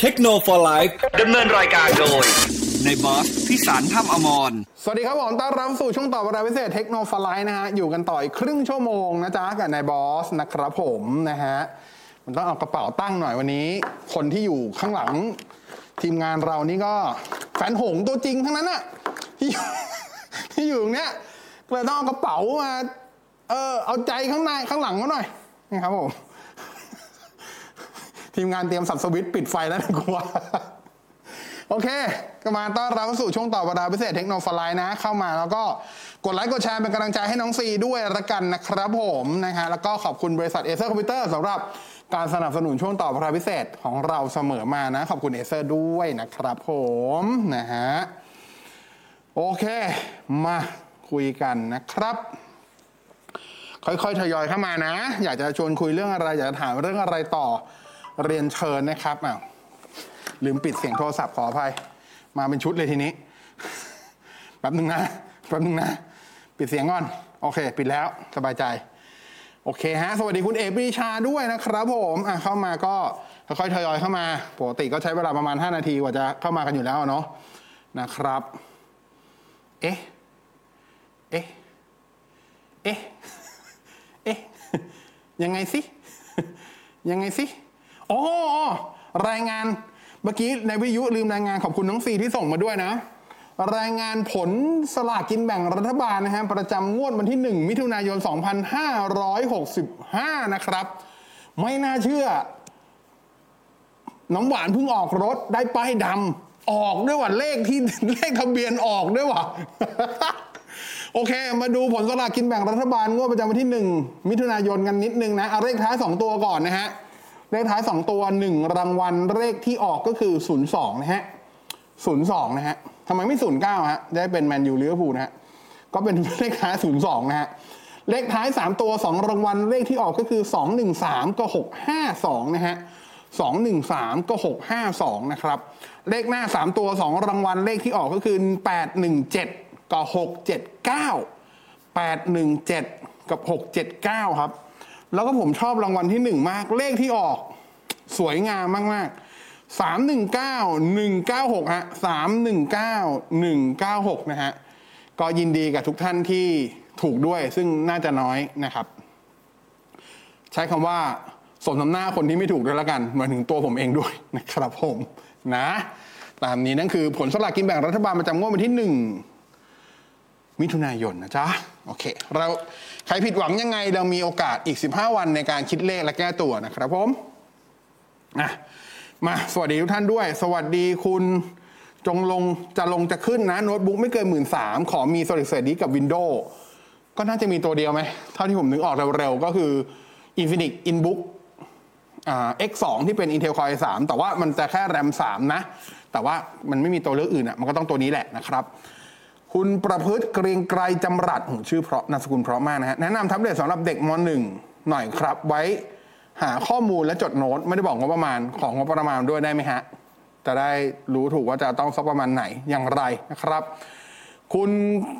เทคโนโลยีดำเนินรายการโดยในบอสพิสารถ้ำอมร สวัสดีครับผมต้อนรับสู่ช่วงต่อเวลาพิเศษเทคโนโลยีนะฮะ อยู่กันต่ออีกครึ่งชั่วโมงนะจ๊ะกับนายบอสนะครับผมนะฮะ มันต้องเอากระเป๋าตั้งหน่อยวันนี้ คนที่อยู่ข้างหลัง ทีมงานเรานี่ก็แฟนหงตัวจริงทั้งนั้นอะที่อยู่ที่อยู่ตรงเนี้ยเลยต้องเอากระเป๋ามา เออเอาใจข้างในข้างหลังมาหน่อยนี่ครับผม ทีมงานเตรียมสับสวิตช์ปิดไฟแล้วนะกลัวโอเค ก็มาต้อนรับเข้าสู่ช่วงต่อเวลาพิเศษเทคโนโลยีนะ เข้ามาแล้วก็กดไลค์กดแชร์เป็นกำลังใจให้น้องซีด้วยละกันนะครับผมนะฮะแล้วก็ขอบคุณบริษัทเอเซอร์คอมพิวเตอร์สำหรับการสนับสนุนช่วงต่อเวลาพิเศษของเราเสมอมานะ ขอบคุณเอเซอร์ด้วยนะครับผมนะฮะโอเค มาคุยกันนะครับ ค่อยๆทยอยเข้ามานะ อยากจะชวนคุยเรื่องอะไร อยากจะถามเรื่องอะไรต่อ เรียนเชิญนะครับอ้าวลืมปิดเสียงโทรศัพท์ขออภัย มาเป็นชุดเลยทีนี้แป๊บหนึ่งนะแป๊บหนึ่งนะ ปิดเสียงก่อน โอเค ปิดแล้วสบายใจ โอเคฮะ สวัสดีคุณเอปรีชาด้วยนะครับผมอะเข้ามาก็ค่อยๆทยอยเข้ามาปกติก็ใช้เวลาประมาณ 5 นาทีกว่าจะเข้ามากันอยู่แล้วเนาะนะครับ เอ๊ะเอ๊ะเอ๊ะเอ๊ะยังไงสิยังไงสิ โอ๋อรายงานเมื่อกี้ในวิทยุลืมรายงานขอบคุณน้องซีที่ส่งมาด้วยนะ รายงานผลสลากกินแบ่งรัฐบาลนะฮะประจำงวดวันที่ 1 มิถุนายน 2565 นะครับ ไม่น่าเชื่อ น้ำหวานเพิ่งออกรถได้ป้ายดำออกด้วยว่ะเลขที่เลขทะเบียนออกด้วยว่ะโอเค มาดูผลสลากกินแบ่งรัฐบาลงวดประจำวันที่ 1 มิถุนายนกันนิดนึงนะ เอาเลขท้าย 2 ตัวก่อนนะฮะ เลขท้าย 2 ตัว 1 รางวัลเลขที่ออกก็คือ 02 นะฮะ 02 นะฮะทำไมไม่ 09 ฮะ ได้เป็นแมนยูลิเวอร์พูลนะฮะ ก็เป็นเลขท้าย 02 นะฮะ เลขท้าย 3 ตัว 2 รางวัลเลขที่ออกก็คือ 213 ก็ 652 นะฮะ 213 ก็ 652 นะครับ เลขหน้า 3 ตัว 2 รางวัลเลขที่ออกก็คือ 817กับ679 817 กับ 679 ครับ แล้วก็ผมชอบรางวัลที่1มาก เลขที่ออก สวยงามมากๆ319 196ฮะ319 196นะฮะ ก็ยินดีกับทุกท่านที่ถูกด้วยซึ่งน่าจะน้อยนะครับ ใช้คำว่าสมน้ำหน้าคนที่ไม่ถูกด้วยละกันหมายถึงตัวผมเองด้วยนะครับผมนะ ตามนี้นั่นคือผลสลากกินแบ่งรัฐบาลประจำงวดวันที่หนึ่งมิถุนายนนะจ๊ะ โอเคเราใครผิดหวังยังไงเรามีโอกาสอีก 15 วันในการคิดเลขและแก้ตัวนะครับผมอะมาสวัสดีทุกท่านด้วย สวัสดีคุณจงลงจะลงจะขึ้นนะโน้ตบุ๊กไม่เกินหมื่นสามขอมี Solid State Disk กับ Windows ก็น่าจะมีตัวเดียวไหมเท่าที่ผมนึกออกเร็วๆ ก็คือ Infinix InBook อ่า X2 ที่เป็น Intel Core i3 แต่ว่ามันจะแค่ RAM 3 นะ แต่ว่ามันไม่มีตัวเลือกอื่นอะมันก็ต้องตัวนี้แหละนะครับ คุณประพฤติเกรียงไกรจำรัดชื่อเพราะนามสกุลเพราะมากนะฮะแนะนำแท็บเล็ตสำหรับเด็กม .1 หน่อยครับ ไว้หาข้อมูลและจดโน้ต ไม่ได้บอกงบประมาณของงบประมาณด้วยได้ไหมฮะ จะได้รู้ถูกว่าจะต้องสักประมาณไหนอย่างไรนะครับ คุณ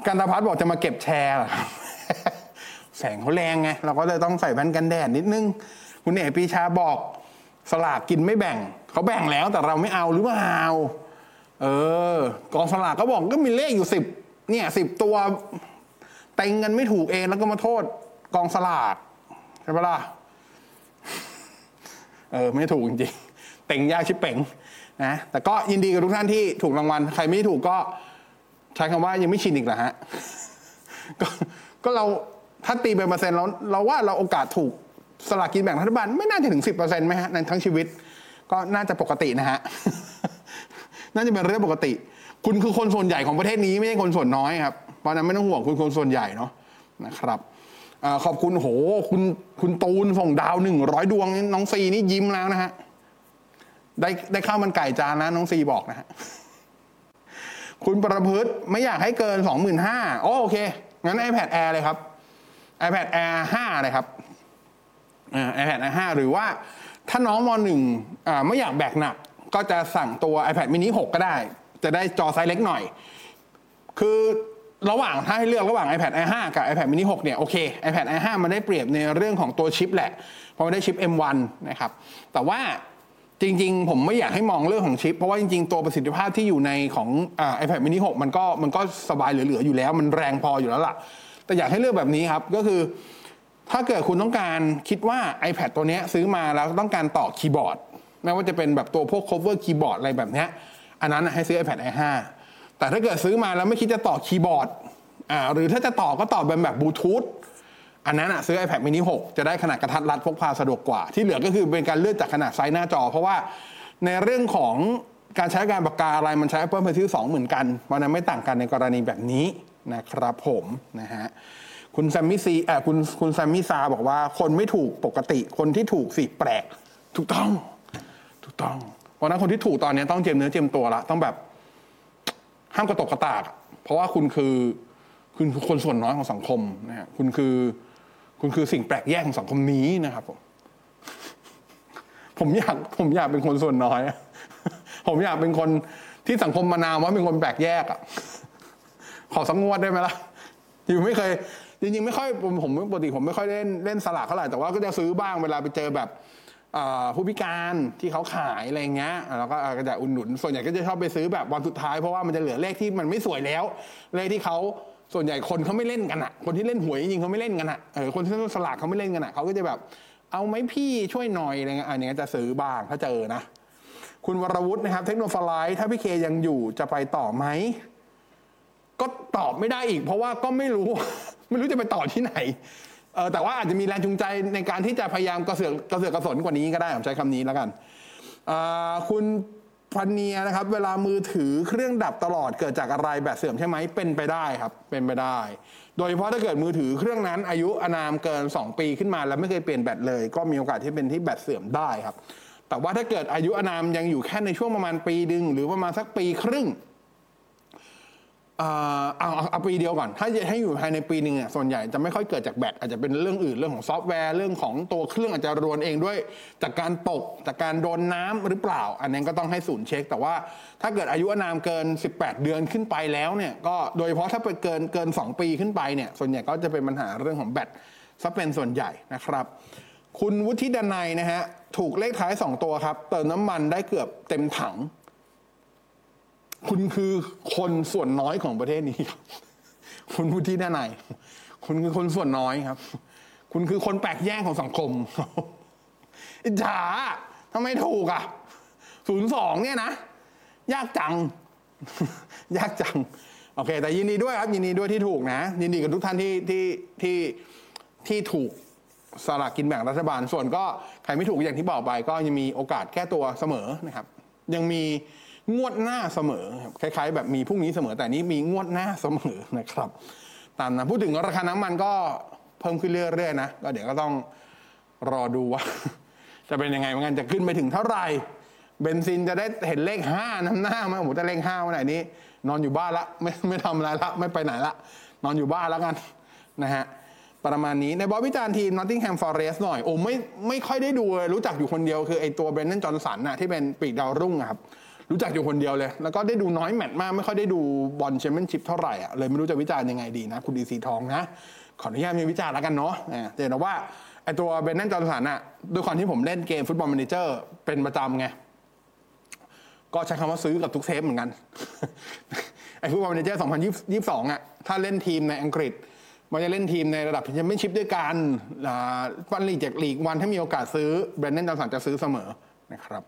กันตพัฒน์บอกจะมาเก็บแชร์เหรอครับแสงเขาแรงไงเราก็เลยต้องใส่แว่นกันแดดนิดนึง คุณเอกปีชาบอกสลากกินไม่แบ่ง เขาแบ่งแล้วแต่เราไม่เอาหรือเปล่า เออกองสลากก็บอกก็มีเลขอยู่สิบเนี่ยสิบตัวเต็งกันไม่ถูกเองแล้วก็มาโทษ กองสลากใช่ปะล่ะเออไม่ถูกจริงๆเต็งยากชิบเป่งนะแต่ก็ยินดีกับทุกท่านที่ถูกรางวัล ใครไม่ถูกก็ใช้คำว่ายังไม่ชินอีกเหรอฮะก็ก็เราถ้าตีเป็นเปอร์เซ็นต์เราเราว่าเราโอกาสถูกสลากกินแบ่งรัฐบาลไม่น่าจะถึงสิบเปอร์เซ็นต์ไหมฮะในทั้งชีวิต ก็น่าจะปกตินะฮะ น่าจะเป็นเรื่องปกติ คุณคือคนส่วนใหญ่ของประเทศนี้ไม่ใช่คนส่วนน้อยครับเพราะนั้นไม่ต้องห่วงคุณคนส่วนใหญ่เนาะนะครับอขอบคุณโหคุณคุณตูนส่งดาวหนึ่งร้อยดวงน้องซีนี่ยิ้มแล้วนะฮะได้ได้ข้าวมันไก่จานนะน้องซีบอกนะฮะคุณประพฤติไม่อยากให้เกินสองหมื่นห้าโอเค งั้น iPad Air เลยครับ iPad Air 5 เลยครับอ่า iPad Air 5หรือว่าถ้าน้องมหนึ่งอ่าไม่อยากแบกหนัก ก็จะสั่งตัว iPad mini 6 ก็ได้ จะได้จอไซส์เล็กหน่อย คือระหว่างถ้าให้เลือกระหว่าง iPad Air 5 กับ iPad mini 6 เนี่ยโอเค iPad Air 5 มันได้เปรียบในเรื่องของตัวชิปแหละ เพราะมันได้ชิป M1 นะครับ แต่ว่าจริง ๆ ผมไม่อยากให้มองเรื่องของชิป เพราะว่าจริง ๆ ตัวประสิทธิภาพที่อยู่ในของอ iPad mini 6 มันก็มันก็สบายเหลือๆอยู่แล้ว มันแรงพออยู่แล้วล่ะ แต่อยากให้เลือกแบบนี้ครับ ก็คือถ้าเกิดคุณต้องการคิดว่า iPad ตัวนี้ซื้อมาแล้วต้องการต่อคีย์บอร์ด ไม่ว่าจะเป็นแบบตัวพวก cover คีย์บอร์ดอะไรแบบนี้อันนั้นนะให้ซื้อ iPad Air 5 แต่ถ้าเกิดซื้อมาแล้วไม่คิดจะต่อคีย์บอร์ดอ่าหรือถ้าจะต่อก็ต่อเป็นแบบบลูทูธอันนั้นอะซื้อ iPad mini 6 จะได้ขนาดกระทัดรัดพกพาสะดวกกว่า ที่เหลือก็คือเป็นการเลือกจากขนาดไซส์หน้าจอ เพราะว่าในเรื่องของการใช้การปากกาอะไรมันใช้ Apple Pencil 2 เหมือนกันเพราะนั้นไม่ต่างกันในกรณีแบบนี้นะครับผมนะฮะคุณแซมมี่ซีอ่อคุณคุณแซมมี่ซาบอกว่าคนไม่ถูกปกติคนที่ถูกสิแปลกถูกต้อง ถูกต้องเพราะนั้นคนที่ถูกตอนนี้ต้องเจียมเนื้อเจียมตัวละต้องแบบห้ามกระตกกระตาก เพราะว่าคุณคือคุณคือคนส่วนน้อยของสังคมนะฮะคุณคือ คุณคือสิ่งแปลกแยกของสังคมนี้นะครับผมผมอยากผมอยากเป็นคนส่วนน้อย ผมอยากเป็นคนที่สังคมมานามว่าเป็นคนแปลกแยกอะขอสักงวดได้ไหมล่ะอยู่ไม่เคยจริงๆไม่ค่อยผมผมปกติผมไม่ค่อยเล่นเล่นสลากเท่าไหร่แต่ว่าก็จะซื้อบ้างเวลาไปเจอแบบ ผู้พิการที่เขาขายอะไรเงี้ยแล้วก็อ่าก็จะอุดหนุน ส่วนใหญ่ก็จะชอบไปซื้อแบบวันสุดท้ายเพราะว่ามันจะเหลือเลขที่มันไม่สวยแล้ว เลขที่เขาส่วนใหญ่คนเขาไม่เล่นกันอะคนที่เล่นหวยจริงเขาไม่เล่นกันอะเออคนที่เล่นสลากเขาไม่เล่นกันอะเขาก็จะแบบ เอาไหมพี่ช่วยหน่อยอะไรเงี้ยอันนี้จะซื้อบ้างถ้าเจอนะ คุณวรวุฒินะครับ เทคโนโลยีถ้าพี่เคยังอยู่จะไปต่อไหมก็ตอบไม่ได้อีก เพราะว่าก็ไม่รู้ ไม่รู้จะไปต่อที่ไหน เออแต่ว่าอาจจะมีแรงจูงใจในการที่จะพยายามกระเสือกกระเสือกกระสนกว่านี้ก็ได้ผมใช้คำนี้แล้วกันคุณพันเนียนะครับ เวลามือถือเครื่องดับตลอดเกิดจากอะไรแบตเสื่อมใช่ไหมเป็นไปได้ครับ เป็นไปได้ โดยเฉพาะถ้าเกิดมือถือเครื่องนั้น อายุอนามเกิน 2 ปีขึ้นมาแล้วไม่เคยเปลี่ยนแบตเลย ก็มีโอกาสที่เป็นที่แบตเสื่อมได้ครับ แต่ว่าถ้าเกิดอายุอนามยังอยู่แค่ในช่วงประมาณปีดึง หรือประมาณสักปีครึ่ง เอ่อเอาเอาปีเดียวก่อน ถ้าให้อยู่ภายในปีหนึ่งเนี่ยส่วนใหญ่จะไม่ค่อยเกิดจากแบตอาจจะเป็นเรื่องอื่นเรื่องของซอฟต์แวร์เรื่องของตัวเครื่องอาจจะรวนเองด้วย จากการตกจากการโดนน้ำหรือเปล่า อันนั้นก็ต้องให้ศูนย์เช็ค แต่ว่าถ้าเกิดอายุอานามเกิน 18 เดือนขึ้นไปแล้วเนี่ยก็โดยเฉพาะถ้าเป็นเกินเกิน 2 ปีขึ้นไปเนี่ยส่วนใหญ่ก็จะเป็นปัญหาเรื่องของแบตซะเป็นส่วนใหญ่นะครับ คุณวุฒิดนัยนะฮะถูกเลขท้าย 2 ตัวครับเติมน้ำมันได้เกือบเต็มถัง คุณคือคนส่วนน้อยของประเทศนี้ครับ คุณพูดที่ด้านในคุณคือคนส่วนน้อยครับ คุณคือคนแปลกแยกของสังคมอิจฉาทำไมถูกอะศูนย์สองเนี่ยนะ ยากจัง ยากจัง โอเค แต่ยินดีด้วยครับ ยินดีด้วยที่ถูกนะ ยินดีกับทุกท่านที่ที่ที่ที่ถูกสลากกินแบ่งรัฐบาล ส่วนก็ใครไม่ถูกอย่างที่บอกไป ก็ยังมีโอกาสแก้ตัวเสมอนะครับ ยังมี งวดหน้าเสมอคล้ายๆ แบบมีพรุ่งนี้เสมอแต่นี้มีงวดหน้าเสมอนะครับ ตามนั้นพูดถึงราคาน้ำมันก็เพิ่มขึ้นเรื่อยๆนะก็เดี๋ยวก็ต้องรอดูว่า จะเป็นยังไงเหมือนกันจะขึ้นไปถึงเท่าไหร่เบนซินจะได้เห็นเลขห้านำหน้าไหมโอ้โหแต่เลขห้าวันไหนนี้ นอนอยู่บ้านละไม่ไม่ทำอะไรละไม่ไปไหนละ นอนอยู่บ้านแล้วกันนะฮะประมาณนี้ในบอลวิจารณ์ทีม Nottingham Forest หน่อยโอ้ไม่ไม่ค่อยได้ดูรู้จักอยู่คนเดียวคือไอตัวเบรน d นจอห์นสันน่ะที่เป็นปีกดาวรุ่งครับ รู้จักอยู่คนเดียวเลย แล้วก็ได้ดูน้อยแมตช์มากไม่ค่อยได้ดูบอลแชมเปี้ยนชิพเท่าไหร่อะเลยไม่รู้จะวิจารณ์ยังไงดีนะ คุณดีซีทองนะ ขออนุญาตมีวิจารณ์แล้วกันเนาะแต่เห็นว่าไอตัวเบรน d นจอห์สันน่ะด้วยความที่ผมเล่นเกม Football Manager เป็นประจำไงก็ใช้คำว่าซื้อกับทุก save เหมือนกันไอ้ Football Manager 2022อะถ้าเล่นทีมในอังกฤษมันจะเล่นทีมในระดับแชมเปี้ยนชิพด้วยกันอ่าฟันลีกจาก League One ถ้ามีโอกาสซื้อ Brennan Johnson จะซื้อเสมอนะครับ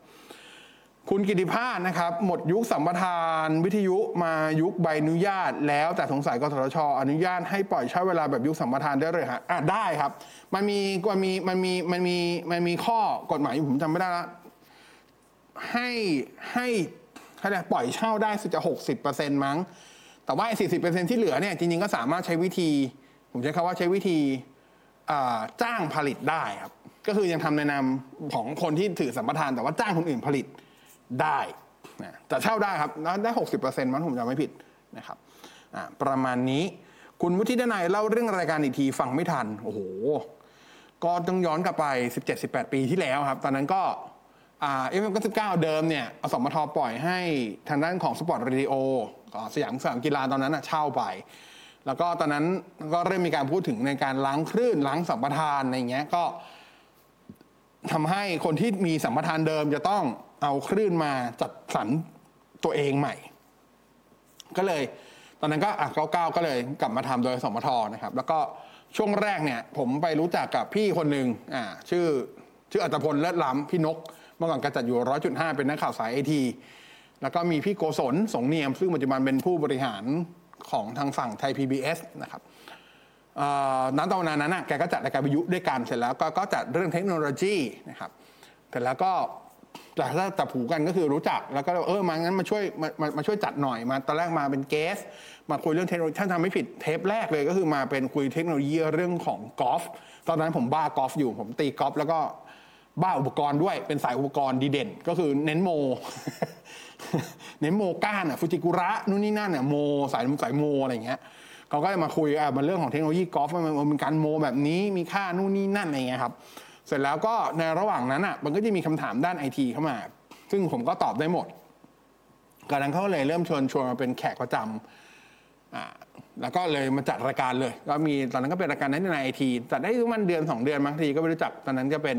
คุณกิติภาสนะครับ หมดยุคสัมปทานวิทยุมายุคใบอนุญาต แล้วแต่สงสัยกสทชอนุญาตให้ปล่อยเช่าเวลาแบบยุคสัมปทานได้เลยฮะอะได้ครับ มันมีมันมีมันมีมันมีมันมีข้อกฎหมายอยู่ผมจำไม่ได้ละให้ให้เขาเรียกปล่อยเช่าได้สุดจะหกสิบเปอร์เซ็นต์มั้ง แต่ว่าสี่สิบเปอร์เซ็นต์ที่เหลือเนี่ยจริงๆก็สามารถใช้วิธี ผมใช้คำว่าใช้วิธีจ้างผลิตได้ครับก็คือยังทำในนามของคนที่ถือสัมปทานแต่ว่าจ้างคนอื่นผลิต ได้นะแต่เช่าได้ครับแล้วได้หกสิบเปอร์เซ็นต์มั้งผมจำไม่ผิดนะครับประมาณนี้คุณวุฒิดนัยเล่าเรื่องรายการอีกทีฟังไม่ทัน โอ้โห ก็ต้องย้อนกลับไป 17-18 ปีที่แล้วครับ ตอนนั้นก็ FM เก้าสิบเก้าเดิมเนี่ยอสมทปล่อยให้ทางด้านของ Sport Radio สยามสยามกีฬาตอนนั้นนะเช่าไป แล้วก็ตอนนั้นก็เริ่มมีการพูดถึงในการล้างคลื่นล้างสัมปทานอะไรเงี้ยก็ทำให้คนที่มีสัมปทานเดิมจะต้อง เอาคลื่นมาจัดสรรตัวเองใหม่ ก็เลย ตอนนั้นก็อะเก้าเก้าก็เลยกลับมาทำโดยอสมทนะครับ แล้วก็ช่วงแรกเนี่ย ผมไปรู้จักกับพี่คนหนึ่งอ่าชื่อชื่ออัตพลเลิศล้ำพี่นก เมื่อก่อนกระจัดอยู่ร้อยจุดห้าเป็นนักข่าวสายไอทีแล้วก็มีพี่โกศลสงเนียม ซึ่งปัจจุบันเป็นผู้บริหารของทางฝั่งไทย PBS นะครับนั้นตอนนั้นน่ะแกก็จัดรายการวิทยุด้วยกันเสร็จแล้วก็จัดเรื่องเทคโนโลยีนะครับเสร็จแล้วก็ แต่ถ้าจับผูกันก็คือรู้จักแล้วก็เออมางั้นมาช่วยมามามาช่วยจัดหน่อยมาตอนแรกมาเป็นเกส มาคุยเรื่องเทคโนโลยีท่านทำไม่ผิดเทปแรกเลยก็คือมาเป็นคุยเทคโนโลยีเรื่องของกอล์ฟตอนนั้นผมบ้ากอล์ฟอยู่ผมตีกอล์ฟแล้วก็บ้าอุปกรณ์ด้วยเป็นสายอุปกรณ์ดีเด่น ก็คือเน้นโม เน้นโมก้านอะฟูจิกุระนู่นนี่นั่นอะโมสายสายโมอะไรเงี้ยเขาก็จะมาคุยอะมันเรื่องของเทคโนโลยีกอล์ฟมันมันการโมแบบนี้มีค่านู่นนี่นั่นอะไรเงี้ยครับ เสร็จแล้วก็ในระหว่างนั้นอะมันก็จะมีคำถามด้านไอทีเข้ามา ซึ่งผมก็ตอบได้หมดกนั้นเขาเลยเริ่มชวนชวนมาเป็นแขกประจำอ่าแล้วก็เลยมาจัดรายการเลย ก็มีตอนนั้นก็เป็นรายการนั้นในไอทีจัดได้ประมาณเดือนสองเดือนบางทีก็ไม่รู้จักตอนนั้นก็เป็น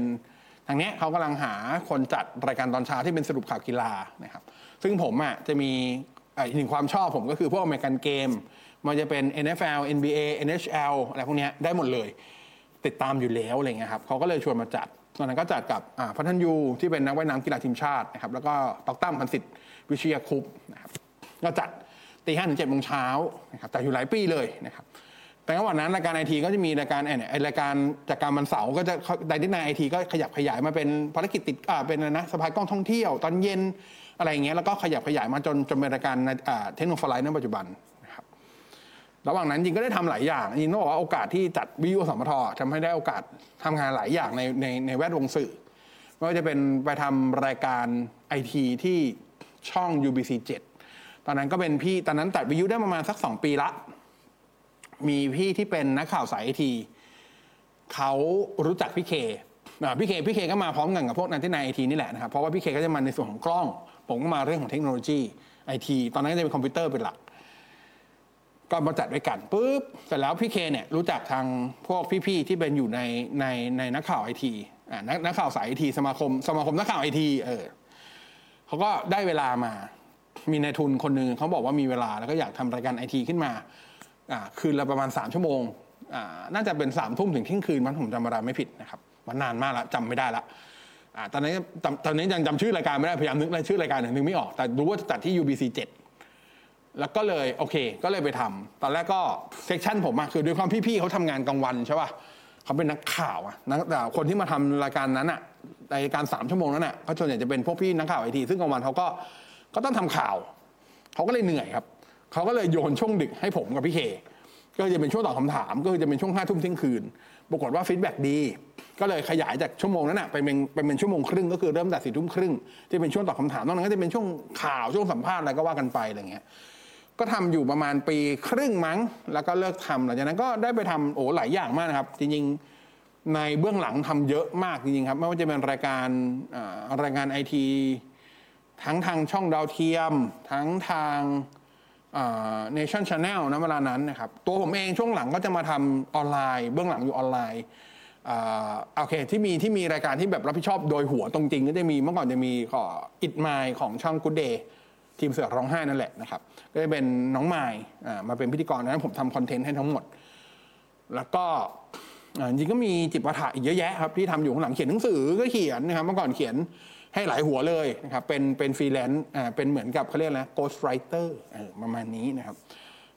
ทางนี้เขากำลังหาคนจัดรายการตอนเช้าที่เป็นสรุปข่าวกีฬานะครับ ซึ่งผมอะจะมีอีกหนึ่งความชอบผมก็คือพวกอเมริกันเกม มันจะเป็น NFL NBA NHL อะไรพวกนี้ได้หมดเลย ติดตามอยู่แล้วอะไรเงี้ยครับเขาก็เลยชวนมาจัดตอนนั้นก็จัดกับพัฒนยูที่เป็นนักว่ายน้ำกีฬาทีมชาตินะครับแล้วก็ตอกตั้มพันสิทธิ์วิเชียคุปนะครับก็จัดตีห้าถึงเจ็ดโมงเช้านะครับแต่อยู่หลายปีเลยนะครับแต่ระหว่างนั้นรายการไอทีก็จะมีรายการเนี่ยรายการจากการมันเสาร์ก็จะไดที่ในไอทีก็ขยับขยายมาเป็นภารกิจติดอ่าเป็นนะสะพากล้องท่องเที่ยว ตอนเย็นอะไรเงี้ยแล้วก็ขยับขยายมาจนจนเป็นรายการเทคโนโลยีในปัจจุบัน ระหว่างนั้นจริงก็ได้ทำหลายอย่างจริงต้องบอกว่าโอกาสที่จัดวิวสมททำให้ได้โอกาสทำงานหลายอย่างในในในแวดวงสื่อไม่ว่าจะเป็นไปทำรายการไอทีที่ช่อง UBC 7 ตอนนั้นก็เป็นพี่ตอนนั้นตัดวิวได้ประมาณสักสองปีละ มีพี่ที่เป็นนักข่าวสายไอทีเขารู้จักพี่เคพี่เคพี่เคก็มาพร้อมกันกับพวกนันที่นาไอทีนี่แหละนะครับเพราะว่าพี่เคก็จะมาในส่วนของกล้อง ผมก็มาเรื่องของเทคโนโลยีไอทีตอนนั้นก็จะเป็นคอมพิวเตอร์เป็นหลัก ก็มาจัดด้วยกันปุ๊บเสร็จแล้วพี่เคเนี่ยรู้จักทางพวกพี่ๆที่เป็นอยู่ในในในนักข่าวไอทีอ่านักนักข่าวสายไอทีสมาคมสมาคมนักข่าวไอทีเออเขาก็ได้เวลามามีนายทุนคนหนึ่งเขาบอกว่ามีเวลาแล้วก็อยากทำรายการไอทีขึ้นมาอ่าคืนละประมาณสามชั่วโมงอ่าน่าจะเป็นสามทุ่มถึงเที่ยงคืนมันผมจำเวลาไม่ผิดนะครับมันนานมากแล้วจำไม่ได้ละอ่าตอนนี้ตอนนี้ยังจำชื่อรายการไม่ได้พยายามนึกรายชื่อรายการหนึ่งนึงไม่ออกแต่รู้ว่าจะจัดที่ UBC 7 แล้วก็เลยโอเค ก็เลยไปทำตอนแรกก็ section ผมอะคือด้วยความพี่ๆเขาทำงานกลางวันใช่ป่ะเขาเป็นนักข่าวอะนักแต่คนที่มาทำรายการนั้นอะรายการสามชั่วโมงนั้นอะก็ส่วนใหญ่จะเป็นพวกพี่นักข่าวไอทีซึ่งกลางวันเขาก็ก็ต้องทำข่าวเขาก็เลยเหนื่อยครับเขาก็เลยโยนช่วงดึกให้ผมกับพี่เคก็จะเป็นช่วงตอบคำถาม ก็จะเป็นช่วงห้าทุ่มเที่ยงคืน ปรากฏว่า feedback ดี ก็เลยขยายจากชั่วโมงนั้นนะไปเป็นไปเป็นชั่วโมงครึ่งก็คือเริ่มแต่สี่ทุ่มครึ่งที่เป็นช่วงตอบคำถามนอกนั้นก็จะเป็นช่วงข่าวช่วงสัมภาษณ์อะไรก็ว่ากันไปอะไรเงี้ย ก็ทำอยู่ประมาณปีครึ่งมั้ง แล้วก็เลิกทำหลังจากนั้นก็ได้ไปทำโอ้หลายอย่างมากนะครับ จริงๆในเบื้องหลังทำเยอะมากจริงๆครับไม่ว่าจะเป็นรายการรายงานไอทีทั้งทางช่องดาวเทียม ทั้งทาง Nation Channel นะเวลานั้นนะครับ ตัวผมเองช่วงหลังก็จะมาทำออนไลน์ เบื้องหลังอยู่ออนไลน์โอเคที่มีที่มีรายการที่แบบรับผิดชอบโดยหัวตรงจริงก็จะมีเมื่อก่อนจะมีก็อิดไมล์ของช่องกูเดย์ ทีมเสือร้องไห้นั่นแหละนะครับ ก็จะเป็นน้องไมล์มาเป็นพิธีกรนั้นผมทำคอนเทนต์ให้ทั้งหมด แล้วก็จริงก็มีจิตวัฒะอีกเยอะแยะครับที่ทำอยู่ข้างหลังเขียนหนังสือก็เขียนนะครับเมื่อก่อนเขียนให้หลายหัวเลยนะครับเป็นเป็นฟรีแลนซ์อ่าเป็นเหมือนกับเขาเรียกอะไร ghost writer ประมาณนี้นะครับ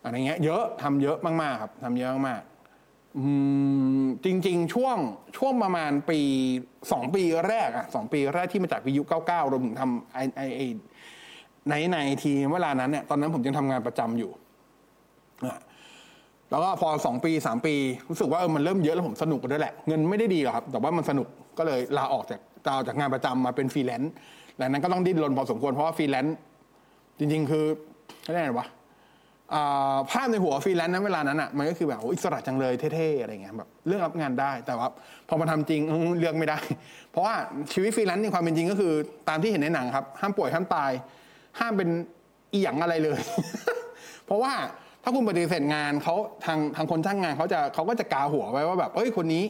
อะไรเงี้ยเยอะทำเยอะมากๆครับทำเยอะมากจริง ๆ ช่วงช่วงประมาณปีสองปีแรกอะสองปีแรกที่มาจากวิทยุเก้าเก้ารวมถึงทำไอไอไอ ในในทีเวลานั้นเนี่ยตอนนั้นผมยังทำงานประจำอยู่แล้วก็พอสองปีสามปี รู้สึกว่าเออมันเริ่มเยอะแล้วผมสนุกกันด้วยแหละ เงินไม่ได้ดีหรอกครับ แต่ว่ามันสนุกก็เลยลาออกจากจะเอาจากงานประจำมาเป็นฟรีแลนซ์หลังนั้นก็ต้องดิ้นรนพอสมควรเพราะว่าฟรีแลนซ์จริง ๆ คืออะไรวะภาพในหัวฟรีแลนซ์นั้นเวลานั้นอะมันก็คือแบบอิสระจังเลยเท่ๆอะไรเงี้ยแบบเลือกรับงานได้แต่ว่าพอมาทำจริงเลือกไม่ได้ เพราะว่าชีวิตฟรีแลนซ์ในความเป็นจริงก็คือ ตามที่เห็นในหนังครับห้ามป่วยห้ามตาย ห้ามเป็นอีหยังอะไรเลย เพราะว่าถ้าคุณปฏิเสธงานเขาทางทางคนจ้างงานเขาจะเขาก็จะกาหัวไว้ว่าแบบเอ้ยคนนี้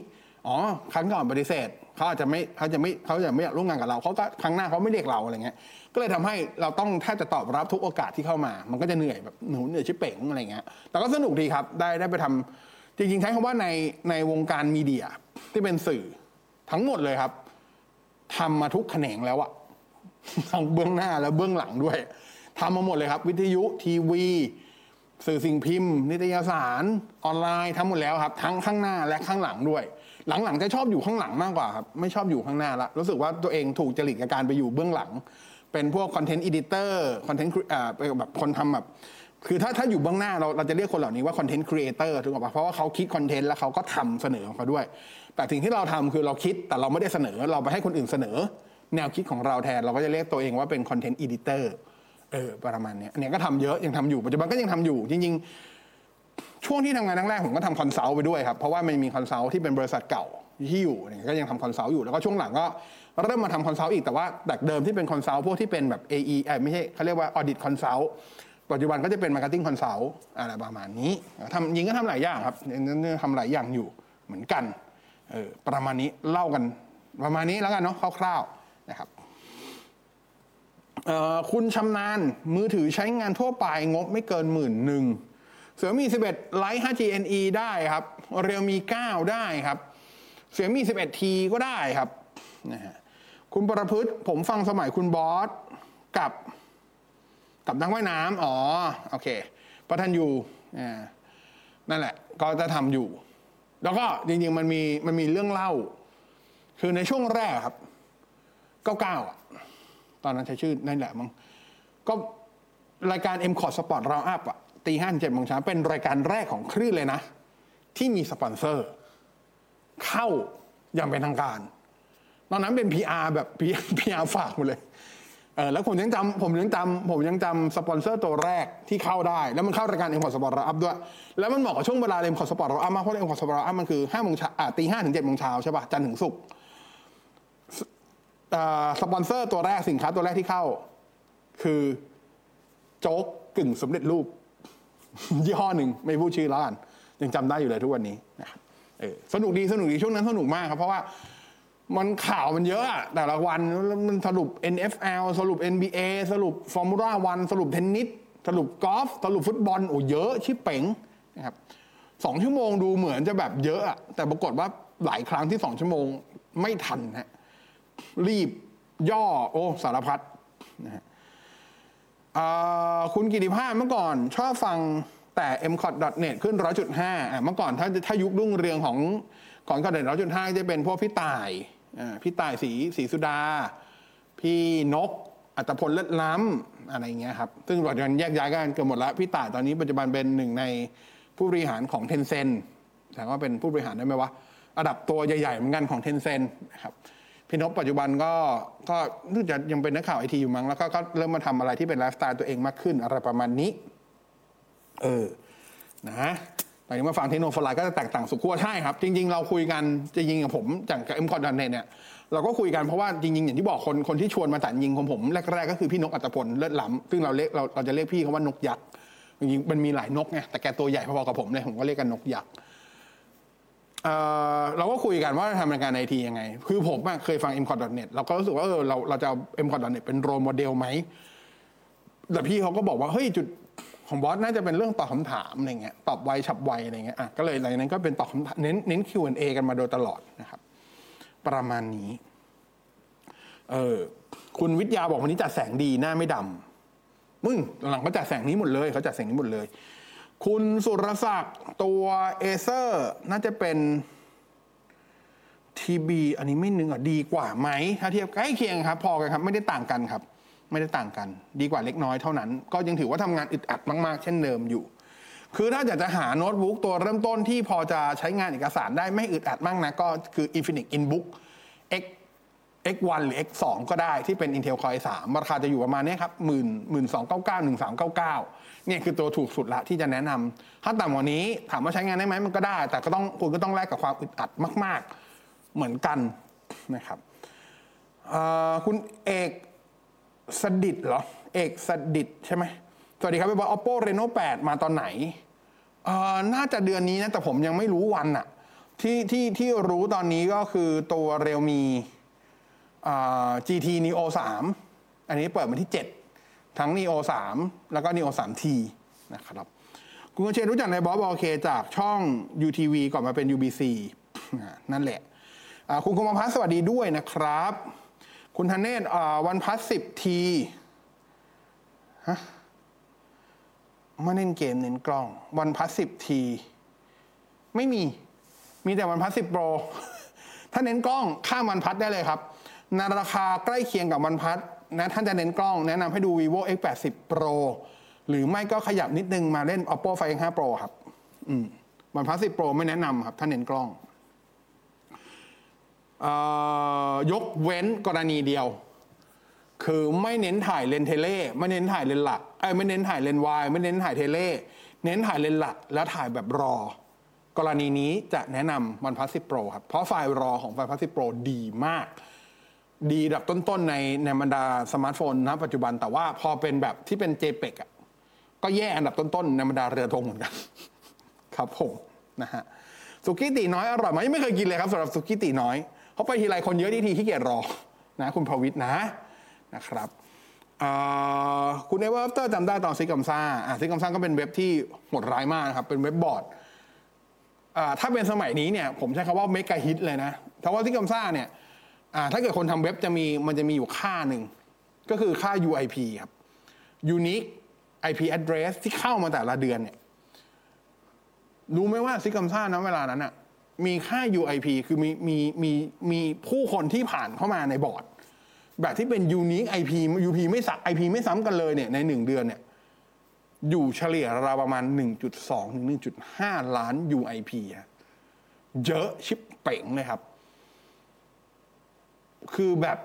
อ๋อครั้งก่อนปฏิเสธเขาอาจจะไม่เขาจะไม่เขาจะไม่อยากร่วมงานกับเราเขาก็ครั้งหน้าเขาไม่เรียกเราอะไรเงี้ย ก็เลยทำให้เราต้องแทบจะตอบรับทุกโอกาสที่เข้ามา มันก็จะเหนื่อยแบบหนูเหนื่อยชิเป๋งอะไรเงี้ยแต่ก็สนุกดีครับได้ได้ไปทำจริงๆใช้คำว่าในในวงการมีเดียที่เป็นสื่อทั้งหมดเลยครับทำมาทุกแขนงแล้วอะ ทั้งเบื้องหน้าและเบื้องหลังด้วยทำมาหมดเลยครับ วิทยุทีวี สื่อสิ่งพิมพ์ นิตยสารออนไลน์ทำหมดแล้วครับ ทั้งข้างหน้าและข้างหลังด้วย หลังๆจะชอบอยู่ข้างหลังมากกว่าครับไม่ชอบอยู่ข้างหน้าละรู้สึกว่าตัวเองถูกจริตกับการไปอยู่เบื้องหลัง เป็นพวก content editor content แบบคนทำแบบคือถ้าถ้าอยู่เบื้องหน้าเราเราจะเรียกคนเหล่านี้ว่า content creator ถูกป่ะเพราะว่าเขาคิด content แล้วเขาก็ทำเสนอของเขาด้วย แต่สิ่งที่เราทำคือเราคิดแต่เราไม่ได้เสนอเราไปให้คนอื่นเสนอ แนวคิดของเราแทน เราก็จะเรียกตัวเองว่าเป็น content editor เออประมาณนี้อันเนี้ยก็ทำเยอะยังทำอยู่ปัจจุบันก็ยังทำอยู่จริง ๆ ช่วงที่ทำงานแรกๆผมก็ทำ consult ไปด้วยครับเพราะว่ามันมี consult ที่เป็นบริษัทเก่าที่อยู่เนี่ยก็ยังทำ consult อยู่แล้วก็ช่วงหลังก็เริ่มมาทำ consult อีกแต่ว่าจากเดิมที่เป็น consult พวกที่เป็นแบบ AE เอไม่ใช่เขาเรียกว่า audit consult ปัจจุบันก็จะเป็น marketing consult อะไรประมาณนี้ทำยิงก็ทำหลายอย่างครับทำหลายอย่างอยู่เหมือนกันเออประมาณนี้เล่ากันประมาณนี้แล้วกันเนาะคร่าวๆ นะครับคุณชำนาญมือถือใช้งานทั่วไปงบไม่เกินหมื่นหนึ่งเสือมี 11ไลท์ 5G NE ได้ครับ เรียวมี 9 ได้ครับ เสือมี 11T ก็ได้ครับนะฮะคุณประพฤติผมฟังสมัยคุณบอสกับกับนักว่ายน้ำอ๋อ โอเคประทันอยู่นั่นแหละ ก็จะทำอยู่ แล้วก็จริงๆมันมีมันมีเรื่องเล่า คือในช่วงแรกครับ 99อะ ตอนนั้นใช้ชื่อนั่นแหละมั้งก็รายการ m c o t Sport Round Up อะตีห้าเจ็ดโมงเช้าเป็นรายการแรกของคลื่นเลยนะ ที่มีสปอนเซอร์ เข้าอย่างเป็นทางการ ตอนนั้นเป็น PR แบบ PR ฝากหมดเลยเออแล้วผมยังจำผมยังจำผมยังจำสปอนเซอร์ตัวแรกที่เข้าได้ แล้วมันเข้ารายการ m c o t Sport Round Up ด้วย แล้วมันเหมาะกับช่วงเวลา m c o t Sport Round Up มากเพราะ m c o t Sport Round Up มันคือห้าโมงเช้าอะตีห้าถึงเจ็ดโมงเช้าใช่ป่ะจันทร์ถึงศุกร์ สปอนเซอร์ตัวแรกสินค้าตัวแรกที่เข้า คือโจ๊กกึ่งสำเร็จรูป ยี่ห้อหนึ่งไม่พูดชื่อแล้วกันยังจำได้อยู่เลยทุกวันนี้นะครับสนุกดีสนุกดีช่วงนั้นสนุกมากครับ เพราะว่ามันข่าวมันเยอะแต่ละวันมันสรุป NFL สรุป NBA สรุปฟอร์มูล่าวันสรุปเทนนิสสรุปกอล์ฟสรุปฟุตบอลโอ้เยอะชิบเป๋งนะครับสองชั่วโมงดูเหมือนจะแบบเยอะอะ แต่ปรากฏว่าหลายครั้งที่สองชั่วโมงไม่ทันฮะ รีบย่อโอ้สารพัดนะฮะคุณกิติภาพเมื่อก่อนชอบฟังแต่ m c o t n e t ขึ้น 100.5เมื่อก่อนถ้าถ้ายุครุ่งเรืองของก่อนก็เด็ด100.5จะเป็นพวกพี่ต่ายพี่ต่ายสีสีสุดา พี่นก อัตพลเลิศล้ำอะไรเงี้ยครับ ซึ่งหลังจากนั้นแยกย้ายกันเกือบหมดแล้ว พี่ต่ายตอนนี้ปัจจุบันเป็นหนึ่งในผู้บริหารของเทนเซนแต่ว่าเป็นผู้บริหารได้ไหมวะระดับตัวใหญ่ๆเหมือนกันของ Tencent นะครับ พี่นกปัจจุบันก็ก็นึกจะยังเป็นนักข่าวไอทีอยู่มั้งแล้วก็เริ่มมาทำอะไรที่เป็นไลฟ์สไตล์ตัวเองมากขึ้นอะไรประมาณนี้ เออนะแต่ยังมาฟังเทคโนโลยีก็จะแตกต่างสุดขั้วใช่ครับ จริง ๆ เราคุยกันจริงๆกับผมจาก mcot.net เนี่ยเราก็คุยกันเพราะว่าจริงๆอย่างที่บอกคนคนที่ชวนมาตัดยิงของผมแรกๆก็คือพี่นกอัตพลเลิศล้ำซึ่งเราเรียกเราเราจะเรียกพี่เขาว่านกยักษ์จริงๆมันมีหลายนกไงแต่แกตัวใหญ่พอๆกับผมเลยผมก็เรียกกันนกยักษ์ เราก็คุยกันว่าทำรายการไอทียังไง คือผมเคยฟัง m c o t n e t เราก็รู้สึกว่าเออเราเราจะเอา m c o t n e t เป็น role model ไหม แต่พี่เขาก็บอกว่า เฮ้ยจุดของบอสน่าจะเป็นเรื่องตอบคำถามอะไรเงี้ยตอบไวฉับไวอะไรเงี้ยอะก็เลยหลังนั้นก็เป็นตอบคำถามเน้นเน้น Q&A กันมาโดยตลอดนะครับ ประมาณนี้ เออคุณวิทยาบอกวันนี้จัดแสงดีหน้าไม่ดำมึงหลังก็จัดแสงนี้หมดเลยเขาจัดแสงนี้หมดเลย คุณสุรศักดิ์ตัว Acer น่าจะเป็นทีบีอันนี้ไม่นึงอะดีกว่าไหมถ้าเทียบใกล้เคียงครับ พอกันครับ ไม่ได้ต่างกันครับ ไม่ได้ต่างกัน ดีกว่าเล็กน้อยเท่านั้น ก็ยังถือว่าทำงานอึดอัดมากๆ เช่นเดิมอยู่ คือถ้าอยากจะหาโน้ตบุ๊กตัวเริ่มต้นที่พอจะใช้งานเอกสารได้ไม่อึดอัดมากนะก็คือ Infinix InBook X X1 หรือ X2 ก็ได้ที่เป็น Intel Core i3 ราคาจะอยู่ประมาณนี้ครับหมื่นหมื่นสองเก้าเก้าหนึ่งสามเก้าเก้า เนี่ยคือตัวถูกสุดละที่จะแนะนำถ้าต่ำกว่านี้ถามว่าใช้งานได้ไหมมันก็ได้ แต่ก็ต้องคุณก็ต้องแลกกับความอึดอัดมาก ๆ เหมือนกันนะครับคุณเอกสดิดเหรอ เอกสดิดใช่ไหมสวัสดีครับพี่บอ oppo reno 8 มาตอนไหนน่าจะเดือนนี้นะแต่ผมยังไม่รู้วันอะที่ที่ที่รู้ตอนนี้ก็คือตัวเรียวมี GT Neo 3 อันนี้เปิดมาที่ 7 ทั้ง Neo 3 แล้วก็ Neo 3T นะครับคุณกเชนรู้จักในบอสบอเคจากช่อง UTV ก่อนมาเป็น UBC นั่นแหละ คุณคมพัสสวัสดีด้วยนะครับ คุณธเนศวันพัสสิบทีฮะมาเล่นเกมเน้นกล้อง วันพัสสิบที ไม่มีมีแต่วันพัสสิบโปรถ้าเน้นกล้องข้ามวันพัสได้เลยครับ ในราคาใกล้เคียงกับวันพัส นะท่านจะเน้นกล้องแนะนำให้ดู vivo x 8 0 pro หรือไม่ก็ขยับนิดนึงมาเล่น oppo find 5 pro ครับ อืมวันพัสสิบโปรไม่แนะนำครับถ้านเน้นกล้องยกเว้นกรณีเดียว คือไม่เน้นถ่ายเลนเทเล่ไม่เน้นถ่ายเลนหลักไอ้ไม่เน้นถ่ายเลนวายไม่เน้นถ่ายเทเล่เน้นถ่ายเลนหลัก แล้วถ่ายแบบรอ กรณีนี้จะแนะนำ OnePlus สิบ Pro ครับ เพราะไฟล์ RAW ของ OnePlus สิบ Pro ดีมาก ดีอันดับต้นๆในในบรรดาสมาร์ทโฟนณปัจจุบันแต่ว่าพอเป็นแบบที่เป็น JPEG อะก็แย่อันดับต้นๆในบรรดาเรือธงเหมือนกัน ครับผมนะฮะสุกี้ตีน้อยอร่อยไหมไม่เคยกินเลยครับสำหรับสุกี้ตีน้อยเขาไปทีไรคนเยอะที่ทีขี้เกียจรอนะคุณพวิทย์นะนะครับคุณเอเวอร์เตอร์จำได้ตอนซิกัมซ่าซิกัมซ่าก็เป็นเว็บที่โหดร้ายมากนะครับ เป็นเว็บบอร์ดถ้าเป็นสมัยนี้เนี่ยผมใช้คำว่า mega hit เลยนะเพราะว่าซิกัมซ่าเนี่ย ถ้าเกิดคนทำเว็บจะมีมันจะมีอยู่ค่าหนึ่ง ก็คือค่า UIP ครับ Unique IP address ที่เข้ามาแต่ละเดือนเนี่ยรู้ไหมว่าซิกัมซ่านะเวลานั้นอะมีค่า UIP คือมีมีมีมีผู้คนที่ผ่านเข้ามาในบอร์ด แบบที่เป็น unique IP UP ไม่สัก IP ไม่ซ้ำกันเลยเนี่ยในหนึ่งเดือนเนี่ยอยู่เฉลี่ยราวประมาณ 1.2ถึง1.5 ล้าน UIP เยอะชิปเป่งเลยครับ คือแบบ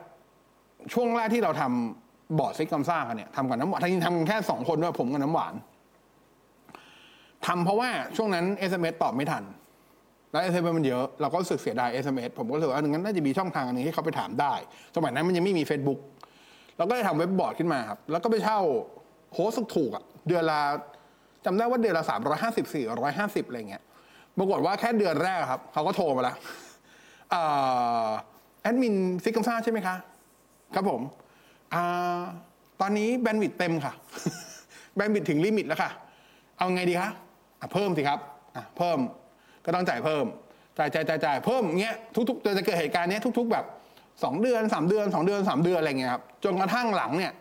ช่วงแรกที่เราทำบอร์ดซิกกัมซ่ากันเนี่ยทำกับน้ำหวานจริงทำกันแค่สองคนด้วยผมกับน้ำหวานทำเพราะว่าช่วงนั้น SMS ตอบไม่ทัน แล้ว SMS มันเยอะเราก็รู้สึกเสียดาย SMS ผมก็รู้สึกว่างั้นน่าจะมีช่องทางอันนึงให้เขาไปถามได้ สมัยนั้นมันยังไม่มี Facebook เราก็เลยทำเว็บบอร์ดขึ้นมาครับ แล้วก็ไปเช่า host ถูกอะเดือนละจำได้ว่าเดือนละสามร้อยห้าสิบสี่ร้อยห้าสิบอะไรเงี้ยปรากฏว่าแค่เดือนแรกครับเขาก็โทรมาแล้ว แอดมินซิกกัมซ่าใช่ไหมคะ ครับผมอตอนนี้ bandwidth เต็มค่ะ bandwidth ถึง limit แล้วค่ะ เอาไงดีคะเพิ่มสิครับเพิ่มก็ต้องจ่ายเพิ่ม จ่ายจ่ายจ่ายจ่ายเพิ่มเงี้ยทุกๆจะเกิดเหตุการณ์นี้ทุก ๆ แบบสองเดือนสามเดือนสองเดือนสามเดือนอะไรเงี้ยครับจนกระทั่งหลังเนี่ย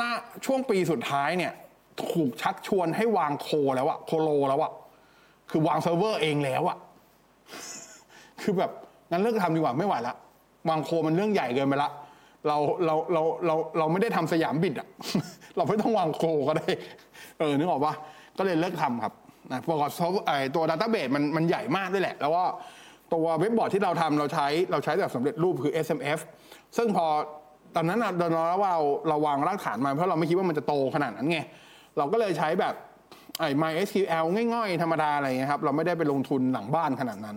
ละช่วงปีสุดท้ายเนี่ย ถูกชักชวนให้วาง co แล้วอะ colo แล้วอะคือวางเซิร์ฟเวอร์เองแล้วอะคือแบบ งั้นเลิกทำดีกว่าไม่ไหวละวาง co มันเรื่องใหญ่เกินไปละเราเราเราเราเราไม่ได้ทำ SiamBIT อะเราไม่ต้องวาง co ก็ได้ เออนึกออกปะก็เลยเลิกทำครับนะประกอบตัว database มันมันใหญ่มากด้วยแหละ แล้วก็ตัวเว็บบอร์ดที่เราทำเราใช้เราใช้แบบสำเร็จรูปคือ SMF ซึ่งพอตอนนั้นเราเราว่าเราเราวางรากฐานมาเพราะเราไม่คิดว่ามันจะโตขนาดนั้นไงเราก็เลยใช้แบบไอ้ MySQL ง่ายๆ ธรรมดาอะไรเงี้ยครับเราไม่ได้ไปลงทุนหลังบ้านขนาดนั้น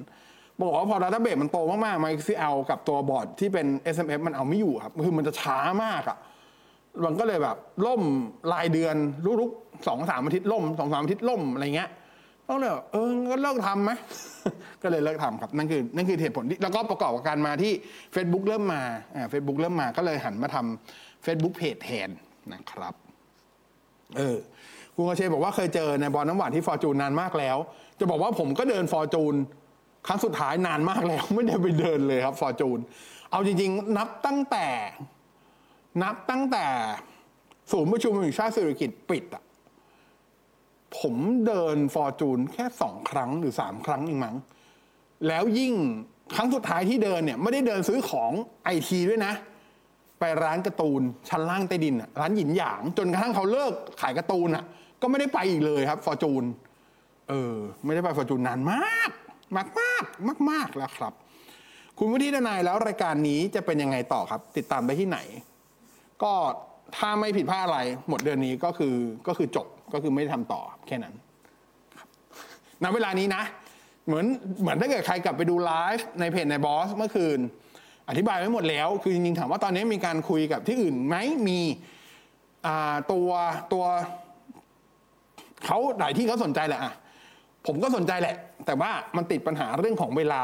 บอกว่าพอ database มันโตมากๆ MySQL กับตัวบอร์ดที่เป็น SMF มันเอาไม่อยู่ครับ คือมันจะช้ามากอะ่ะมันก็เลยแบบล่มรายเดือนลุกๆสองสามอาทิตย์ล่มสองสามอาทิตย์ล่มอะไรเงี้ยก็เลยเออก็เลิกทำไหมก็เลยเลิกทำครับ นั่นคือนั่นคือเหตุผลที่แล้วก็ประกอบกับการมาที่ Facebook เริ่มมาอ่าเฟซบุ๊กเริ่มมาก็เลยหันมาทำ Facebook เพจแทนนะครับเออคุณกเชบอกว่าเคยเจอในบอลน้ำหวานที่ฟอร์จูนนานมากแล้ว จะบอกว่าผมก็เดินฟอร์จูน ครั้งสุดท้ายนานมากแล้วไม่ได้ไปเดินเลยครับฟอร์จูนเอาจริง ๆ นับตั้งแต่ นับตั้งแต่ศูนย์ประชุมแห่งชาติสิริกิติ์ปิดอะผมเดินฟอร์จูนแค่สองครั้งหรือสามครั้งเองมั้งแล้วยิ่งครั้งสุดท้ายที่เดินเนี่ยไม่ได้เดินซื้อของไอทีด้วยนะ ไปร้านการ์ตูนชั้นล่างใต้ดินอะร้านหยินหยาง จนกระทั่งเขาเลิกขายการ์ตูนอะก็ไม่ได้ไปอีกเลยครับฟอร์จูนเออ ไม่ได้ไปฟอร์จูนนานมาก มากมากมากมากแล้วครับ คุณวุฒิทนายแล้วรายการนี้จะเป็นยังไงต่อครับ ติดตามได้ที่ไหน ก็ถ้าไม่ผิดพลาดอะไรหมดเดือนนี้ก็คือก็คือจบก็คือไม่ทำต่อแค่นั้นณเวลานี้นะ เหมือนเหมือนถ้าเกิดใครกลับไปดูไลฟ์ในเพจในบอสเมื่อคืน อธิบายไว้หมดแล้ว คือจริงๆถามว่าตอนนี้มีการคุยกับที่อื่นไหมมีตัวตัวเขาหลายที่เขาสนใจแหละอะ ผมก็สนใจแหละ แต่ว่ามันติดปัญหาเรื่องของเวลา